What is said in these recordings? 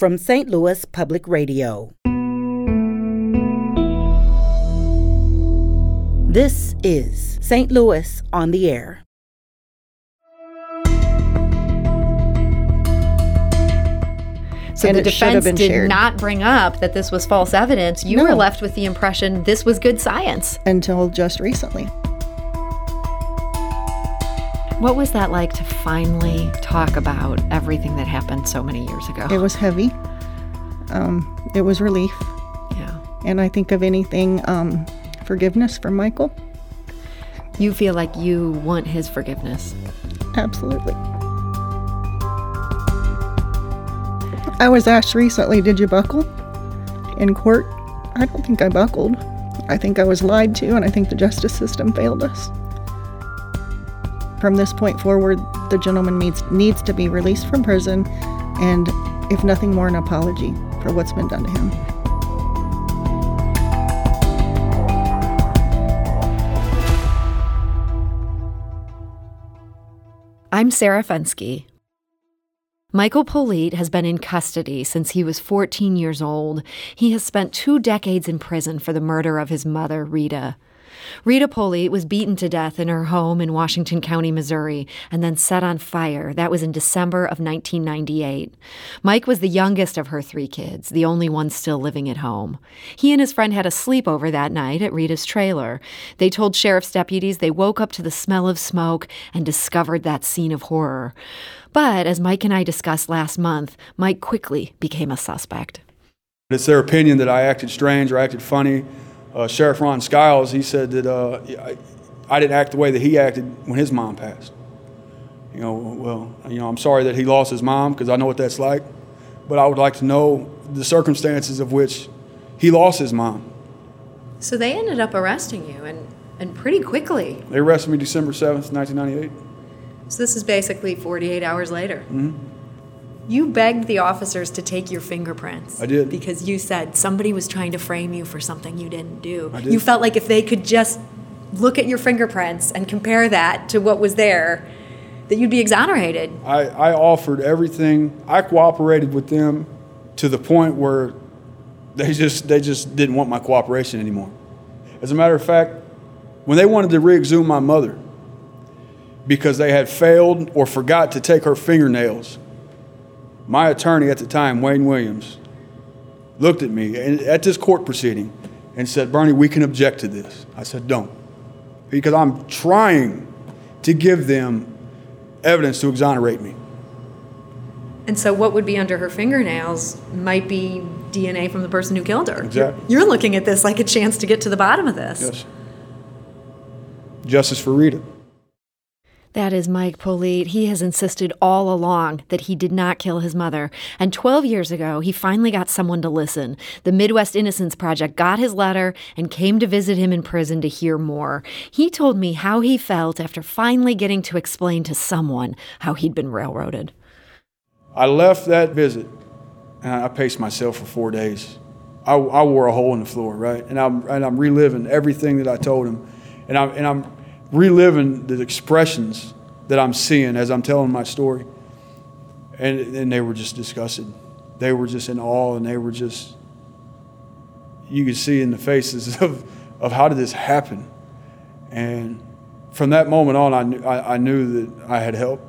from St. Louis Public Radio. This is St. Louis on the Air. So And the it should have defense did shared. not bring up that this was false evidence. You No. were left with the impression this was good science. until just recently. What was that like to finally talk about everything that happened so many years ago? It was heavy. Um, it was relief. yeah. And I think of anything um, forgiveness for Michael. You feel like you want his forgiveness. Absolutely. I was asked recently, did you buckle in court? I don't think I buckled. I think I was lied to, and I think the justice system failed us. From this point forward, the gentleman needs, needs to be released from prison, and if nothing more, an apology for what's been done to him. I'm Sarah Fenske. Michael Polite has been in custody since he was 14 years old. He has spent two decades in prison for the murder of his mother, Rita. Rita Polite was beaten to death in her home in Washington County, Missouri, and then set on fire. That was in December of 1998. Mike was the youngest of her three kids, the only one still living at home. He and his friend had a sleepover that night at Rita's trailer. They told sheriff's deputies they woke up to the smell of smoke and discovered that scene of horror. But as Mike and I discussed last month, Mike quickly became a suspect. It's their opinion that I acted strange or acted funny. Uh, Sheriff Ron Skiles, he said that uh, I, I didn't act the way that he acted when his mom passed. You know, well, you know, I'm sorry that he lost his mom because I know what that's like, but I would like to know the circumstances of which he lost his mom. So they ended up arresting you, and, and pretty quickly. They arrested me December 7th, 1998. So this is basically 48 hours later. You begged the officers to take your fingerprints. I did. Because you said somebody was trying to frame you for something you didn't do. I did. You felt like if they could just look at your fingerprints and compare that to what was there, that you'd be exonerated. I, I offered everything. I cooperated with them to the point where they just they just didn't want my cooperation anymore. As a matter of fact, when they wanted to re-exhume my mother because they had failed or forgot to take her fingernails, my attorney at the time, Wayne Williams, looked at me at this court proceeding and said, "Bernie, we can object to this." I said, "Don't," because I'm trying to give them evidence to exonerate me. And so what would be under her fingernails might be DNA from the person who killed her. Exactly. You're looking at this like a chance to get to the bottom of this. Yes. Justice for Rita. That is Mike Polite. He has insisted all along that he did not kill his mother. And 12 years ago, he finally got someone to listen. The Midwest Innocence Project got his letter and came to visit him in prison to hear more. He told me how he felt after finally getting to explain to someone how he'd been railroaded. I left that visit and I paced myself for four days. I, I wore a hole in the floor, right? And I'm, and I'm reliving everything that I told him. And I'm, and I'm reliving the expressions that I'm seeing as I'm telling my story. And, and they were just disgusted. They were just in awe and they were just, you could see in the faces of, of how did this happen? And from that moment on, I knew, I, I knew that I had help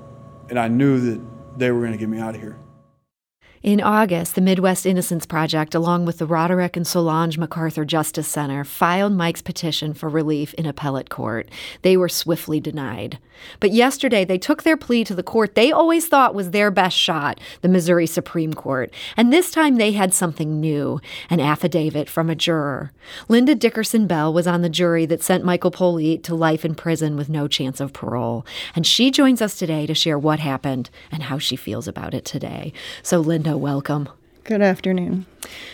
and I knew that they were going to get me out of here. In August, the Midwest Innocence Project, along with the Roderick and Solange MacArthur Justice Center, filed Mike's petition for relief in appellate court. They were swiftly denied. But yesterday, they took their plea to the court they always thought was their best shot, the Missouri Supreme Court. And this time they had something new an affidavit from a juror. Linda Dickerson Bell was on the jury that sent Michael Polite to life in prison with no chance of parole. And she joins us today to share what happened and how she feels about it today. So, Linda, welcome. Good afternoon.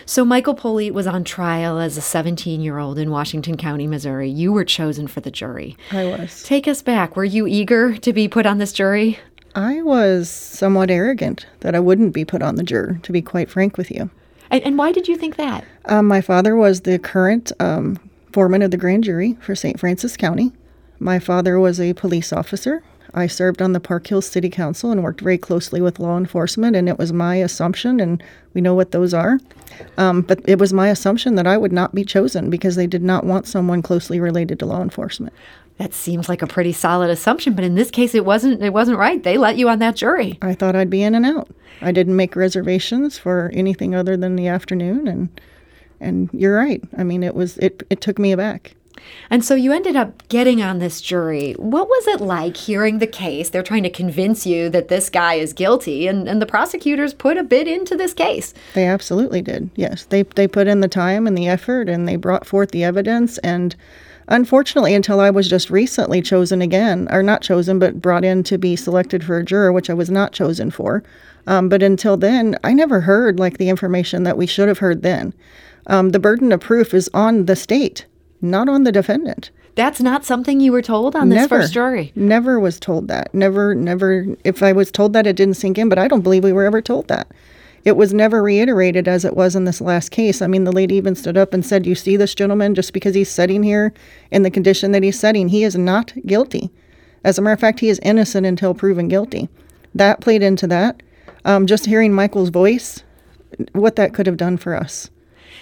So, Michael Polite was on trial as a 17 year old in Washington County, Missouri. You were chosen for the jury. I was. Take us back. Were you eager to be put on this jury? I was somewhat arrogant that I wouldn't be put on the juror, to be quite frank with you. And, and why did you think that? Um, my father was the current um, foreman of the grand jury for St. Francis County. My father was a police officer. I served on the Park Hills City Council and worked very closely with law enforcement, and it was my assumption, and we know what those are. Um, but it was my assumption that I would not be chosen because they did not want someone closely related to law enforcement. That seems like a pretty solid assumption, but in this case, it wasn't. It wasn't right. They let you on that jury. I thought I'd be in and out. I didn't make reservations for anything other than the afternoon, and and you're right. I mean, it was it. It took me aback. And so you ended up getting on this jury. What was it like hearing the case? They're trying to convince you that this guy is guilty, and, and the prosecutors put a bit into this case. They absolutely did. Yes, they they put in the time and the effort, and they brought forth the evidence. And unfortunately, until I was just recently chosen again, or not chosen, but brought in to be selected for a juror, which I was not chosen for. Um, but until then, I never heard like the information that we should have heard then. Um, the burden of proof is on the state, not on the defendant. That's not something you were told on this never, first jury. Never was told that. Never, never. If I was told that, it didn't sink in, but I don't believe we were ever told that. It was never reiterated as it was in this last case. I mean, the lady even stood up and said, You see this gentleman, just because he's sitting here in the condition that he's sitting, he is not guilty. As a matter of fact, he is innocent until proven guilty. That played into that. Um, just hearing Michael's voice, what that could have done for us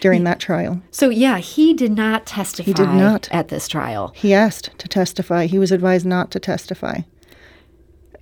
during that trial. So, yeah, he did not testify He did not. at this trial. He asked to testify. He was advised not to testify.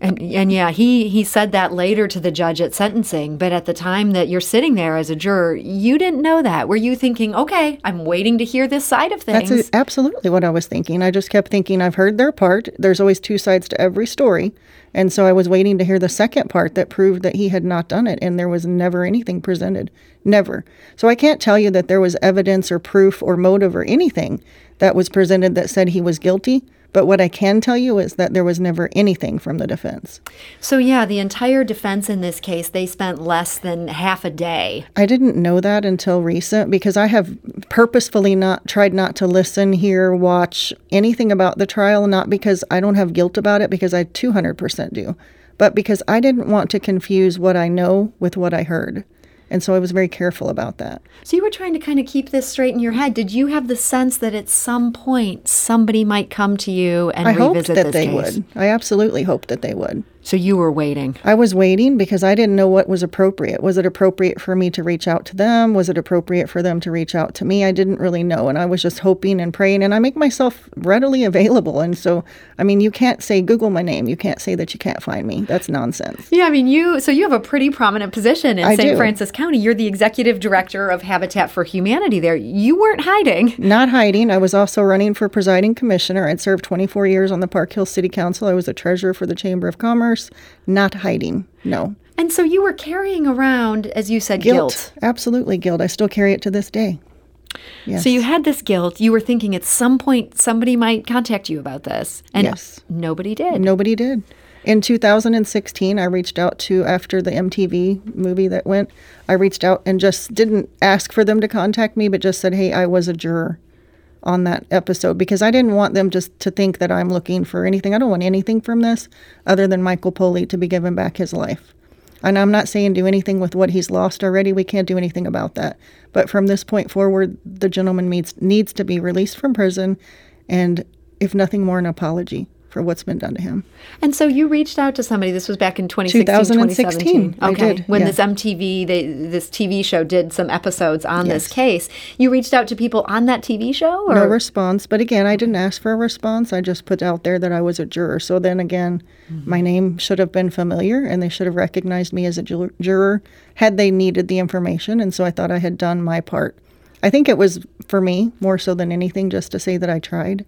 And, and yeah, he, he said that later to the judge at sentencing. But at the time that you're sitting there as a juror, you didn't know that. Were you thinking, okay, I'm waiting to hear this side of things? That's absolutely what I was thinking. I just kept thinking, I've heard their part. There's always two sides to every story. And so I was waiting to hear the second part that proved that he had not done it. And there was never anything presented. Never. So I can't tell you that there was evidence or proof or motive or anything that was presented that said he was guilty. But what I can tell you is that there was never anything from the defense. So, yeah, the entire defense in this case, they spent less than half a day. I didn't know that until recent because I have purposefully not tried not to listen, hear, watch anything about the trial, not because I don't have guilt about it, because I 200% do, but because I didn't want to confuse what I know with what I heard. And so I was very careful about that. So, you were trying to kind of keep this straight in your head. Did you have the sense that at some point somebody might come to you and I hoped that they case? would. I absolutely hoped that they would. So, you were waiting. I was waiting because I didn't know what was appropriate. Was it appropriate for me to reach out to them? Was it appropriate for them to reach out to me? I didn't really know. And I was just hoping and praying. And I make myself readily available. And so, I mean, you can't say Google my name. You can't say that you can't find me. That's nonsense. Yeah, I mean, you, so you have a pretty prominent position in I St. do. Francis County. You're the executive director of Habitat for Humanity there. You weren't hiding. Not hiding. I was also running for presiding commissioner. I'd served 24 years on the Park Hill City Council. I was a treasurer for the Chamber of Commerce. Not hiding. No. And so you were carrying around, as you said, guilt. Absolutely guilt. I still carry it to this day. Yes. So you had this guilt. You were thinking at some point somebody might contact you about this. And Yes. nobody did. Nobody did. In 2016, I reached out to, after the MTV movie that went, I reached out and just didn't ask for them to contact me, but just said, hey, I was a juror on that episode because I didn't want them just to think that I'm looking for anything. I don't want anything from this other than Michael Polite to be given back his life. And I'm not saying do anything with what he's lost already. We can't do anything about that. But from this point forward, the gentleman needs needs to be released from prison, and if nothing more, an apology for what's been done to him. And so you reached out to somebody. This was back in 2016, 2016, 2017. I Okay. did, when yeah. this MTV, they, this TV show did some episodes on this case. You reached out to people on that TV show? Or? No response. But again, I didn't ask for a response. I just put out there that I was a juror. So then again, mm-hmm. my name should have been familiar and they should have recognized me as a ju- juror had they needed the information. And so I thought I had done my part. I think it was for me more so than anything just to say that I tried.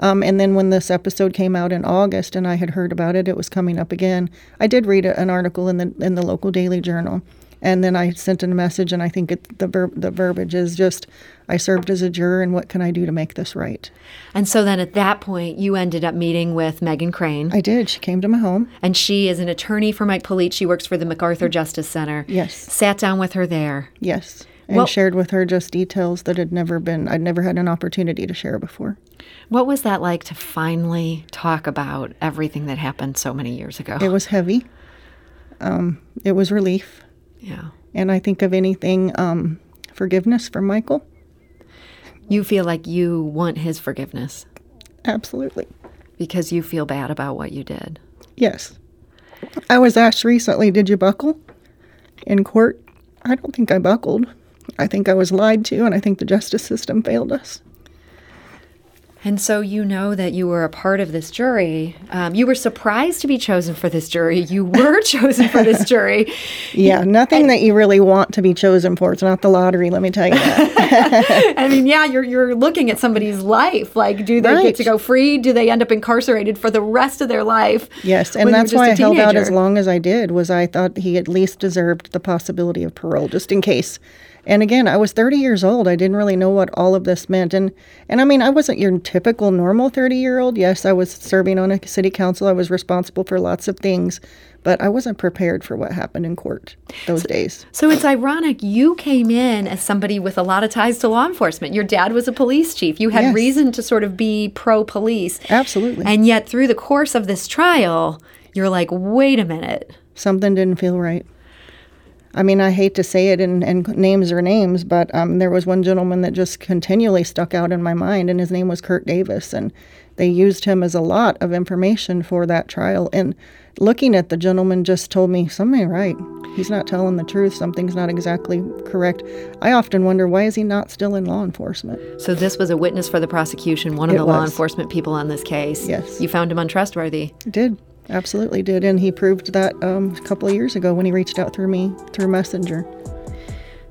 Um, and then when this episode came out in August and I had heard about it, it was coming up again. I did read a, an article in the in the local daily journal, and then I sent in a message. And I think it, the ver- the verbiage is just, I served as a juror, and what can I do to make this right? And so then at that point, you ended up meeting with Megan Crane. I did. She came to my home. and she is an attorney for Mike Polite. She works for the MacArthur Justice Center. Yes. Sat down with her there. Yes. And Well- shared with her just details that had never been, I'd never had an opportunity to share before. What was that like to finally talk about everything that happened so many years ago? It was heavy. Um, it was relief. yeah. And I think of anything, um, forgiveness for Michael. You feel like you want his forgiveness. Absolutely. because you feel bad about what you did. Yes. I was asked recently, did you buckle in court? I don't think I buckled. I think I was lied to, and I think the justice system failed us. And so you know that you were a part of this jury. Um, you were surprised to be chosen for this jury. You were chosen for this jury. Yeah, nothing that you really want to be chosen for. It's not the lottery, let me tell you that. I mean, yeah, you're you're looking at somebody's life. Like, do they Right. get to go free? Do they end up incarcerated for the rest of their life? yes, and that's why I held out as long as I did. Was I thought he at least deserved the possibility of parole, just in case. And again, I was 30 years old. I didn't really know what all of this meant, and and I mean, I wasn't your typical normal 30 year old. Yes, I was serving on a city council. I was responsible for lots of things, but I wasn't prepared for what happened in court those days. So it's ironic you came in as somebody with a lot of ties to law enforcement. Your dad was a police chief. You had Yes. reason to sort of be pro police. Absolutely. And yet, through the course of this trial, you're like, wait a minute. something didn't feel right. I mean, I hate to say it, and, and names are names, but um, there was one gentleman that just continually stuck out in my mind, and his name was Kurt Davis, and they used him as a lot of information for that trial. And looking at the gentleman just told me something right. He's not telling the truth. Something's not exactly correct. I often wonder why is he not still in law enforcement? So this was a witness for the prosecution, one of It the law enforcement people on this case. Yes. You found him untrustworthy. Did absolutely did, and he proved that um, a couple of years ago when he reached out through me through Messenger.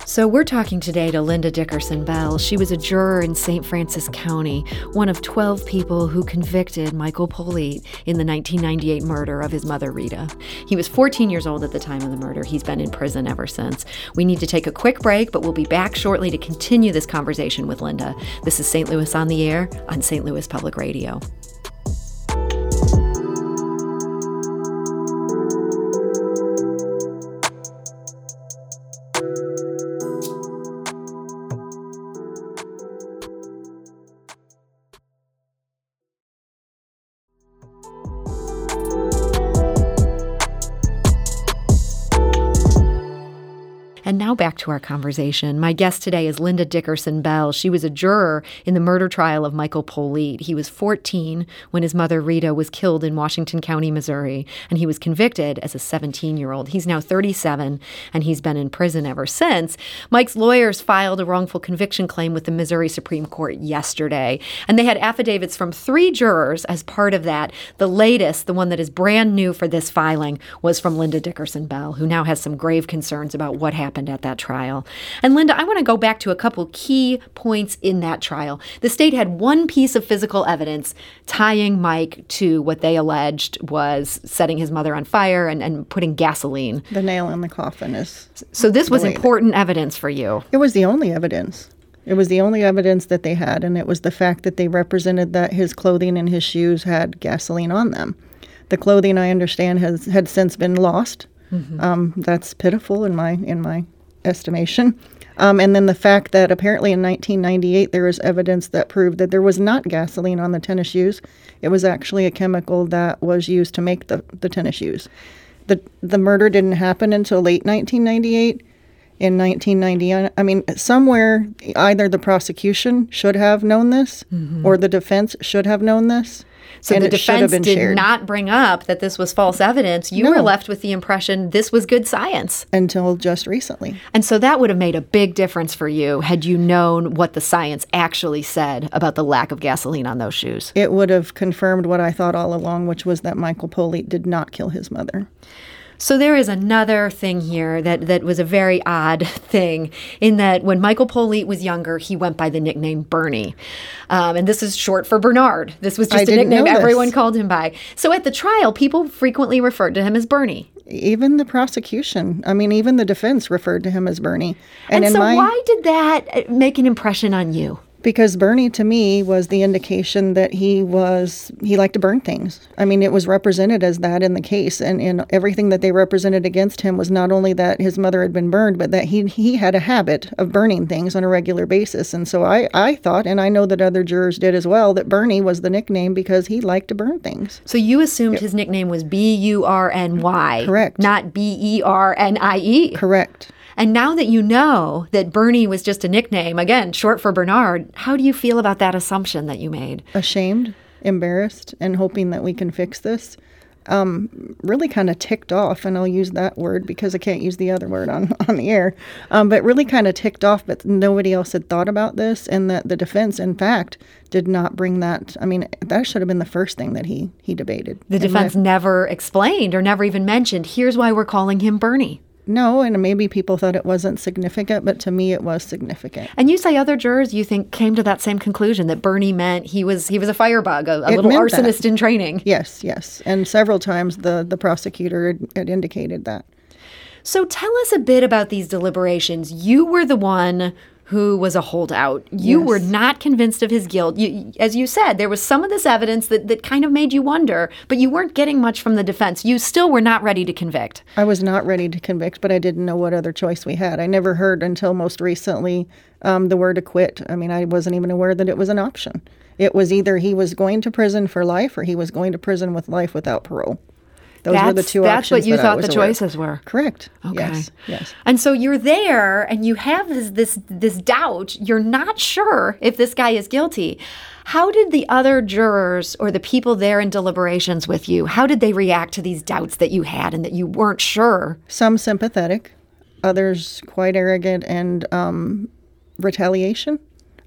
So we're talking today to Linda Dickerson Bell. She was a juror in St. Francis County, one of 12 people who convicted Michael Polite in the 1998 murder of his mother, Rita. He was 14 years old at the time of the murder. He's been in prison ever since. We need to take a quick break, but we'll be back shortly to continue this conversation with Linda. This is St. Louis on the Air on St. Louis Public Radio. To our conversation. My guest today is Linda Dickerson Bell. She was a juror in the murder trial of Michael Polite. He was 14 when his mother Rita was killed in Washington County, Missouri, and he was convicted as a 17 year old. He's now 37 and he's been in prison ever since. Mike's lawyers filed a wrongful conviction claim with the Missouri Supreme Court yesterday, and they had affidavits from three jurors as part of that. The latest, the one that is brand new for this filing, was from Linda Dickerson Bell, who now has some grave concerns about what happened at that trial. And Linda, I want to go back to a couple key points in that trial. The state had one piece of physical evidence tying Mike to what they alleged was setting his mother on fire and, and putting gasoline. The nail in the coffin is So this was important evidence for you. It was the only evidence. It was the only evidence that they had, and it was the fact that they represented that his clothing and his shoes had gasoline on them. The clothing, I understand, has had since been lost. Um, that's pitiful in my in my estimation. Um, and then the fact that apparently in 1998 there was evidence that proved that there was not gasoline on the tennis shoes. It was actually a chemical that was used to make the, the tennis shoes. The the murder didn't happen until late 1998 in 1990. I mean, somewhere either the prosecution should have known this or the defense should have known this. So and the it should have defense did shared not bring up that this was false evidence. You were left with the impression this was good science. until just recently. And so that would have made a big difference for you had you known what the science actually said about the lack of gasoline on those shoes. It would have confirmed what I thought all along, which was that Michael Polite did not kill his mother. So there is another thing here that, that was a very odd thing in that when Michael Polite was younger, he went by the nickname Bernie. Um, and this is short for Bernard. This was just a nickname everyone called him by. So at the trial, people frequently referred to him as Bernie. Even the prosecution, I mean, even the defense referred to him as Bernie. And, in so my why did that uh, make an impression on you? Because Bernie to me was the indication that he was he liked to burn things. I mean, it was represented as that in the case, and and everything that they represented against him was not only that his mother had been burned, but that he he had a habit of burning things on a regular basis. And so I I thought, and I know that other jurors did as well, that Bernie was the nickname because he liked to burn things. So you assumed his nickname was B U R N Y. Correct. Not B E R N I E. Correct. And now that you know that Bernie was just a nickname, again, short for Bernard, how do you feel about that assumption that you made? Ashamed. embarrassed and hoping that we can fix this. Um, really kind of ticked off, and I'll use that word because I can't use the other word on, on the air, um, but really kind of ticked off that nobody else had thought about this and that the defense, in fact, did not bring that. I mean, that should have been the first thing that he, he debated. The defense my- never explained or never even mentioned, here's why we're calling him Bernie. No, and maybe people thought it wasn't significant, but to me it was significant. And you say other jurors you think came to that same conclusion that Bernie meant he was he was a firebug, a, a little meant that. arsonist in training. Yes, yes. And several times the, the prosecutor had, had indicated that. So tell us a bit about these deliberations. You were the one who was a holdout. You Yes. were not convinced of his guilt. You, as you said, there was some of this evidence that, that kind of made you wonder, but you weren't getting much from the defense. You still were not ready to convict. I was not ready to convict, but I didn't know what other choice we had. I never heard until most recently um, the word acquit. I mean, I wasn't even aware that it was an option. It was either he was going to prison for life or he was going to prison with life without parole. Those were the That's- two that's options. what you that thought the aware choices were. Correct. Okay. Yes. Yes. And so you're there and you have this this this doubt. You're not sure if this guy is guilty. How did the other jurors or the people there in deliberations with you, how did they react to these doubts that you had and that you weren't sure? Some sympathetic, others quite arrogant and um, retaliation.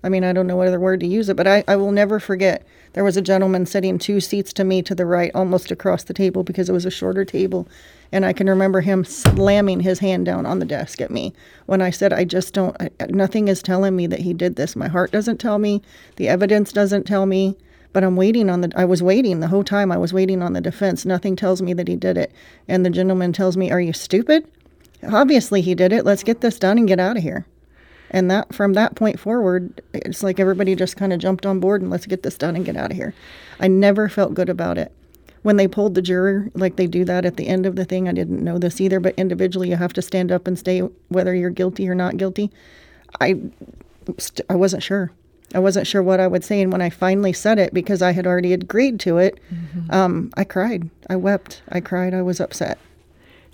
I mean, I don't know what other word to use it, but I, I will never forget. There was a gentleman sitting two seats to me to the right, almost across the table because it was a shorter table. And I can remember him slamming his hand down on the desk at me when I said, I just don't, I, nothing is telling me that he did this. My heart doesn't tell me, the evidence doesn't tell me, but I'm waiting on the, I was waiting the whole time. I was waiting on the defense. Nothing tells me that he did it. And the gentleman tells me, Are you stupid? Obviously he did it. Let's get this done and get out of here. And that from that point forward, it's like everybody just kind of jumped on board and let's get this done and get out of here. I never felt good about it. When they pulled the juror, like they do that at the end of the thing, I didn't know this either, but individually you have to stand up and stay whether you're guilty or not guilty. I st- I wasn't sure. I wasn't sure what I would say, and when I finally said it, because I had already agreed to it, um, I cried. I wept. I cried. I was upset.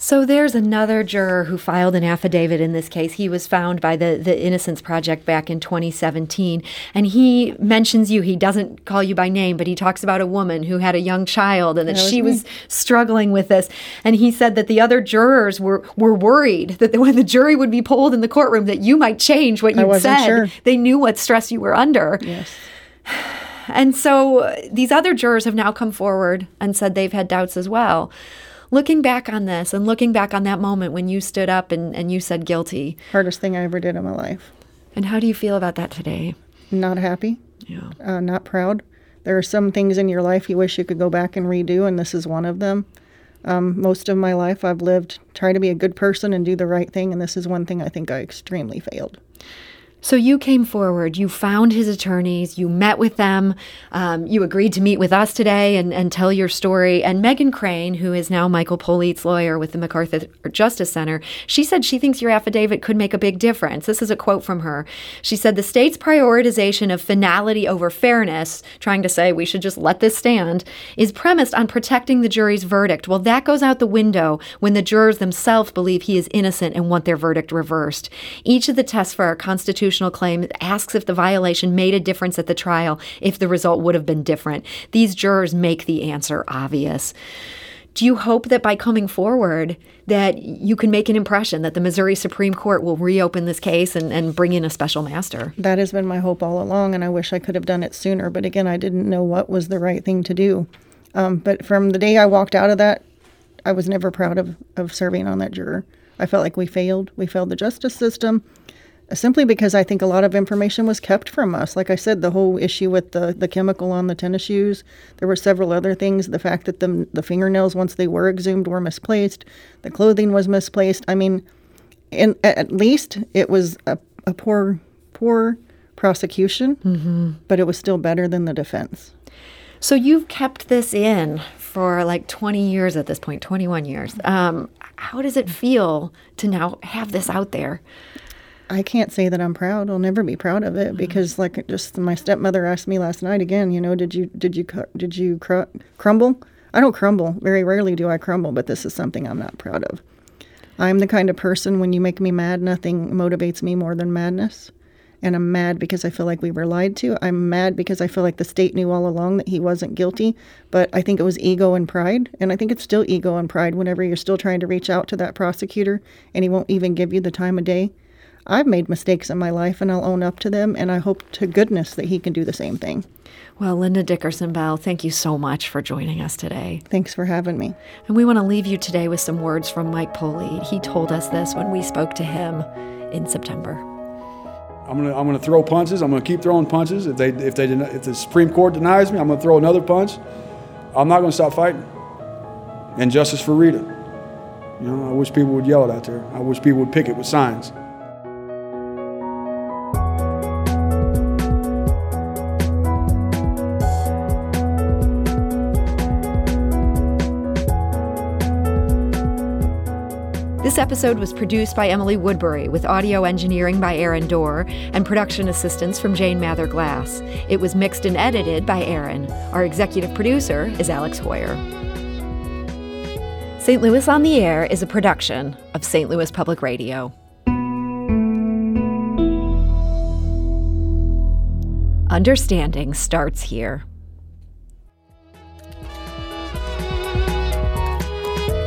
So there's another juror who filed an affidavit in this case. He was found by the, the Innocence Project back in 2017. And he mentions you. He doesn't call you by name, but he talks about a woman who had a young child and that, That was she me. was struggling with this. And he said that the other jurors were, were worried that when the jury would be polled in the courtroom, that you might change what you said. sure. They knew what stress you were under. Yes. And so these other jurors have now come forward and said they've had doubts as well. Looking back on this and looking back on that moment when you stood up and, and you said guilty, Hardest thing I ever did in my life. and how do you feel about that today? Not happy. Yeah. uh, not proud. There are some things in your life you wish you could go back and redo, and this is one of them. Um, most of my life, I've lived trying to be a good person and do the right thing, and this is one thing I think I extremely failed. So you came forward, you found his attorneys, you met with them, um, you agreed to meet with us today and, and tell your story. And Megan Crane, who is now Michael Polite's lawyer with the MacArthur Justice Center, she said she thinks your affidavit could make a big difference. This is a quote from her. She said, The state's prioritization of finality over fairness, trying to say we should just let this stand, is premised on protecting the jury's verdict. Well, that goes out the window when the jurors themselves believe he is innocent and want their verdict reversed. Each of the tests for our constitutional claim asks if the violation made a difference at the trial, if the result would have been different. These jurors make the answer obvious. Do you hope that by coming forward that you can make an impression that the Missouri Supreme Court will reopen this case and, and bring in a special master? That has been my hope all along, and I wish I could have done it sooner. But again, I didn't know what was the right thing to do. Um, but from the day I walked out of that, I was never proud of, of serving on that juror. I felt like we failed. We failed the justice system simply because I think a lot of information was kept from us. Like I said, the whole issue with the, the chemical on the tennis shoes, there were several other things. The fact that the, the fingernails, once they were exhumed, were misplaced, the clothing was misplaced. I mean, in, at least it was a, a poor, poor prosecution, but it was still better than the defense. So you've kept this in for like 20 years at this point, 21 years. Um, how does it feel to now have this out there? I can't say that I'm proud. I'll never be proud of it mm-hmm. because, like, just my stepmother asked me last night again. You know, did you did you did you cr- crumble? I don't crumble. Very rarely do I crumble, but this is something I'm not proud of. I'm the kind of person when you make me mad, nothing motivates me more than madness. And I'm mad because I feel like we were lied to. I'm mad because I feel like the state knew all along that he wasn't guilty. But I think it was ego and pride. And I think it's still ego and pride whenever you're still trying to reach out to that prosecutor and he won't even give you the time of day. I've made mistakes in my life and I'll own up to them. And I hope to goodness that he can do the same thing. Well, Linda Dickerson Bell, thank you so much for joining us today. Thanks for having me. And we want to leave you today with some words from Mike Polite. He told us this when we spoke to him in September. I'm gonna I'm gonna throw punches. I'm gonna keep throwing punches. If they if they if the Supreme Court denies me, I'm gonna throw another punch. I'm not gonna stop fighting. And justice for Rita. You know, I wish people would yell it out there. I wish people would pick it with signs. This episode was produced by Emily Woodbury with audio engineering by Aaron Doerr and production assistance from Jane Mather Glass. It was mixed and edited by Aaron. Our executive producer is Alex Heuer. St. Louis on the Air is a production of St. Louis Public Radio. Understanding starts here.